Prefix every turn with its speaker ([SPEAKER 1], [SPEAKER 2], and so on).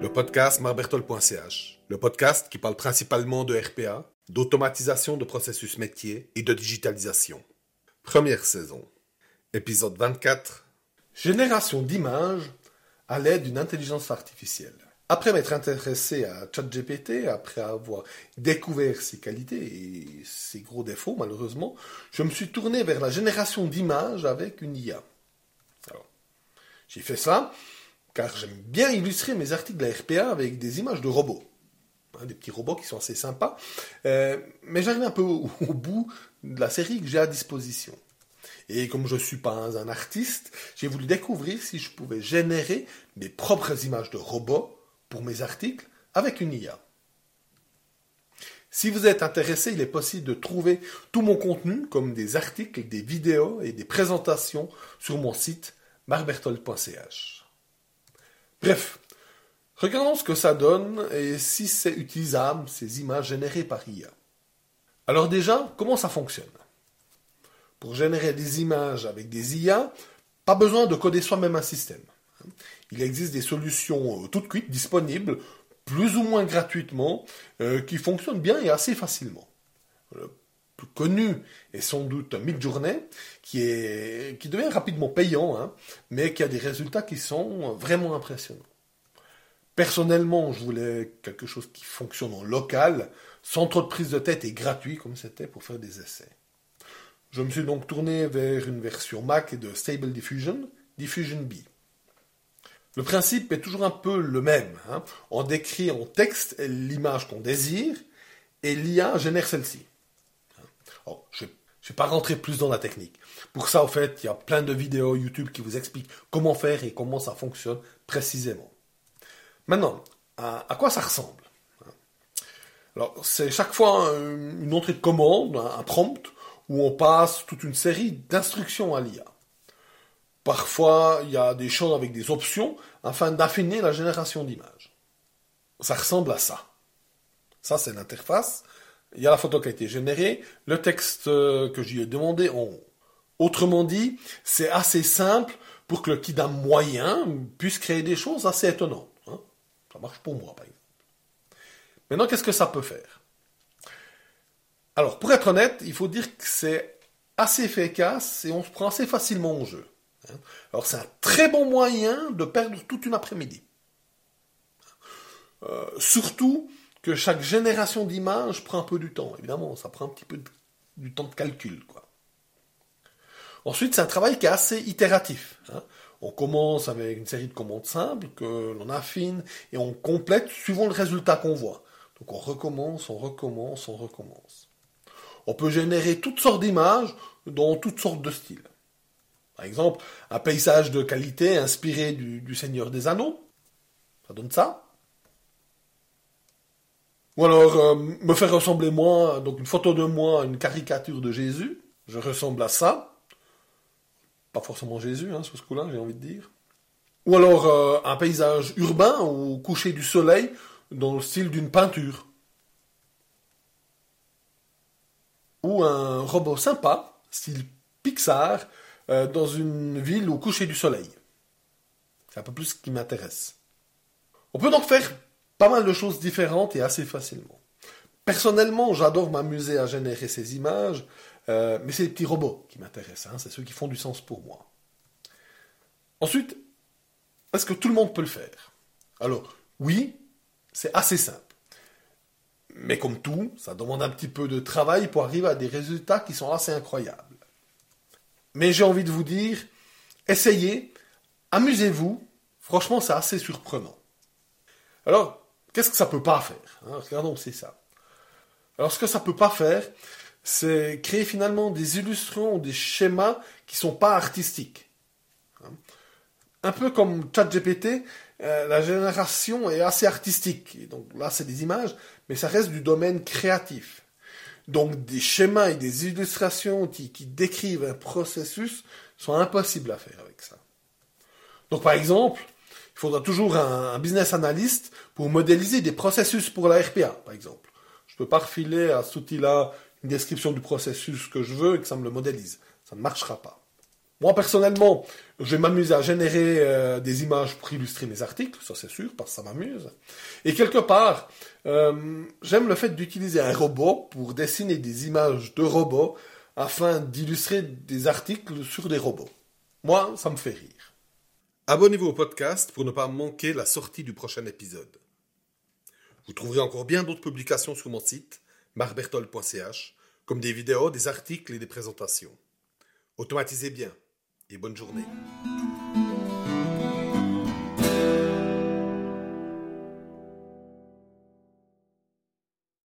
[SPEAKER 1] Le podcast marbertol.ch, le podcast qui parle principalement de RPA, d'automatisation de processus métier et de digitalisation. Première saison. Épisode 24. Génération d'images à l'aide d'une intelligence artificielle. Après m'être intéressé à ChatGPT, après avoir découvert ses qualités et ses gros défauts, malheureusement, je me suis tourné vers la génération d'images avec une IA. J'ai fait ça car j'aime bien illustrer mes articles de la RPA avec des images de robots. Hein, des petits robots qui sont assez sympas. Euh, mais j'arrive un peu au bout de la série que j'ai à disposition. Et comme je ne suis pas un artiste, j'ai voulu découvrir si je pouvais générer mes propres images de robots pour mes articles avec une IA. Si vous êtes intéressé, il est possible de trouver tout mon contenu, comme des articles, des vidéos et des présentations sur mon site marbertol.ch. Bref, regardons ce que ça donne et si c'est utilisable, ces images générées par IA. Alors déjà, comment ça fonctionne? Pour générer des images avec des IA, pas besoin de coder soi-même un système. Il existe des solutions euh, toutes cuites disponibles, plus ou moins gratuitement, euh, qui fonctionnent bien et assez facilement. Connu est sans doute Midjourney, qui, qui devient rapidement payant, hein, mais qui a des résultats qui sont vraiment impressionnants. Personnellement, je voulais quelque chose qui fonctionne en local, sans trop de prise de tête et gratuit, comme c'était pour faire des essais. Je me suis donc tourné vers une version Mac de Stable Diffusion, Diffusion B. Le principe est toujours un peu le même. Hein. On décrit en texte l'image qu'on désire et l'IA génère celle-ci. Pas rentrer plus dans la technique. Pour ça, en fait, il y a plein de vidéos YouTube qui vous expliquent comment faire et comment ça fonctionne précisément. Maintenant, à, quoi ça ressemble? Alors, c'est chaque fois une entrée de commande, un prompt, où on passe toute une série d'instructions à l'IA. Parfois, il y a des champs avec des options afin d'affiner la génération d'images. Ça ressemble à ça. Ça, c'est l'interface. Il y a la photo qui a été générée, le texte euh, que j'y ai demandé. Autrement dit, c'est assez simple pour que le kidam moyen puisse créer des choses assez étonnantes. Hein. Ça marche pour moi, par exemple. Maintenant, qu'est-ce que ça peut faire? Alors, pour être honnête, il faut dire que c'est assez efficace et on se prend assez facilement au jeu. Hein. Alors c'est un très bon moyen de perdre toute une après-midi. Euh, surtout que chaque génération d'images prend un peu du temps. Évidemment, ça prend un petit peu du temps de calcul. Ensuite, c'est un travail qui est assez itératif. Hein. On commence avec une série de commandes simples que l'on affine et on complète suivant le résultat qu'on voit. Donc on recommence, on recommence, on recommence. On peut générer toutes sortes d'images dans toutes sortes de styles. Par exemple, un paysage de qualité inspiré du, Seigneur des Anneaux. Ça donne ça. Ou alors, euh, me faire ressembler moi, donc une photo de moi, une caricature de Jésus. Je ressemble à ça. Pas forcément Jésus, hein, sur ce coup-là, j'ai envie de dire. Ou alors euh, un paysage urbain au coucher du soleil dans le style d'une peinture. Ou un robot sympa, style Pixar, euh, dans une ville au coucher du soleil. C'est un peu plus ce qui m'intéresse. On peut donc faire pas mal de choses différentes et assez facilement. Personnellement, j'adore m'amuser à générer ces images, euh, mais c'est les petits robots qui m'intéressent, hein, c'est ceux qui font du sens pour moi. Ensuite, est-ce que tout le monde peut le faire? Alors, oui, c'est assez simple. Mais comme tout, ça demande un petit peu de travail pour arriver à des résultats qui sont assez incroyables. Mais j'ai envie de vous dire, essayez, amusez-vous. Franchement, c'est assez surprenant. Alors, qu'est-ce que ça peut pas faire hein? Regardons, c'est ça. Alors, ce que ça peut pas faire, c'est créer finalement des illustrations, des schémas qui sont pas artistiques. Hein? Un peu comme ChatGPT, euh, la génération est assez artistique. donc là, c'est des images, mais ça reste du domaine créatif. Donc des schémas et des illustrations qui, décrivent un processus sont impossibles à faire avec ça. Donc par exemple, il faudra toujours un, business analyst pour modéliser des processus pour la RPA, par exemple. Je ne peux pas refiler à cet outil-là une description du processus que je veux et que ça me le modélise. Ça ne marchera pas. Moi, personnellement, je vais m'amuser à générer euh, des images pour illustrer mes articles, ça c'est sûr, parce que ça m'amuse. Et quelque part, euh, j'aime le fait d'utiliser un robot pour dessiner des images de robots afin d'illustrer des articles sur des robots. Moi, ça me fait rire. Abonnez-vous au podcast pour ne pas manquer la sortie du prochain épisode. Vous trouverez encore bien d'autres publications sur mon site, marbertol.ch, comme des vidéos, des articles et des présentations. Automatisez bien et bonne journée.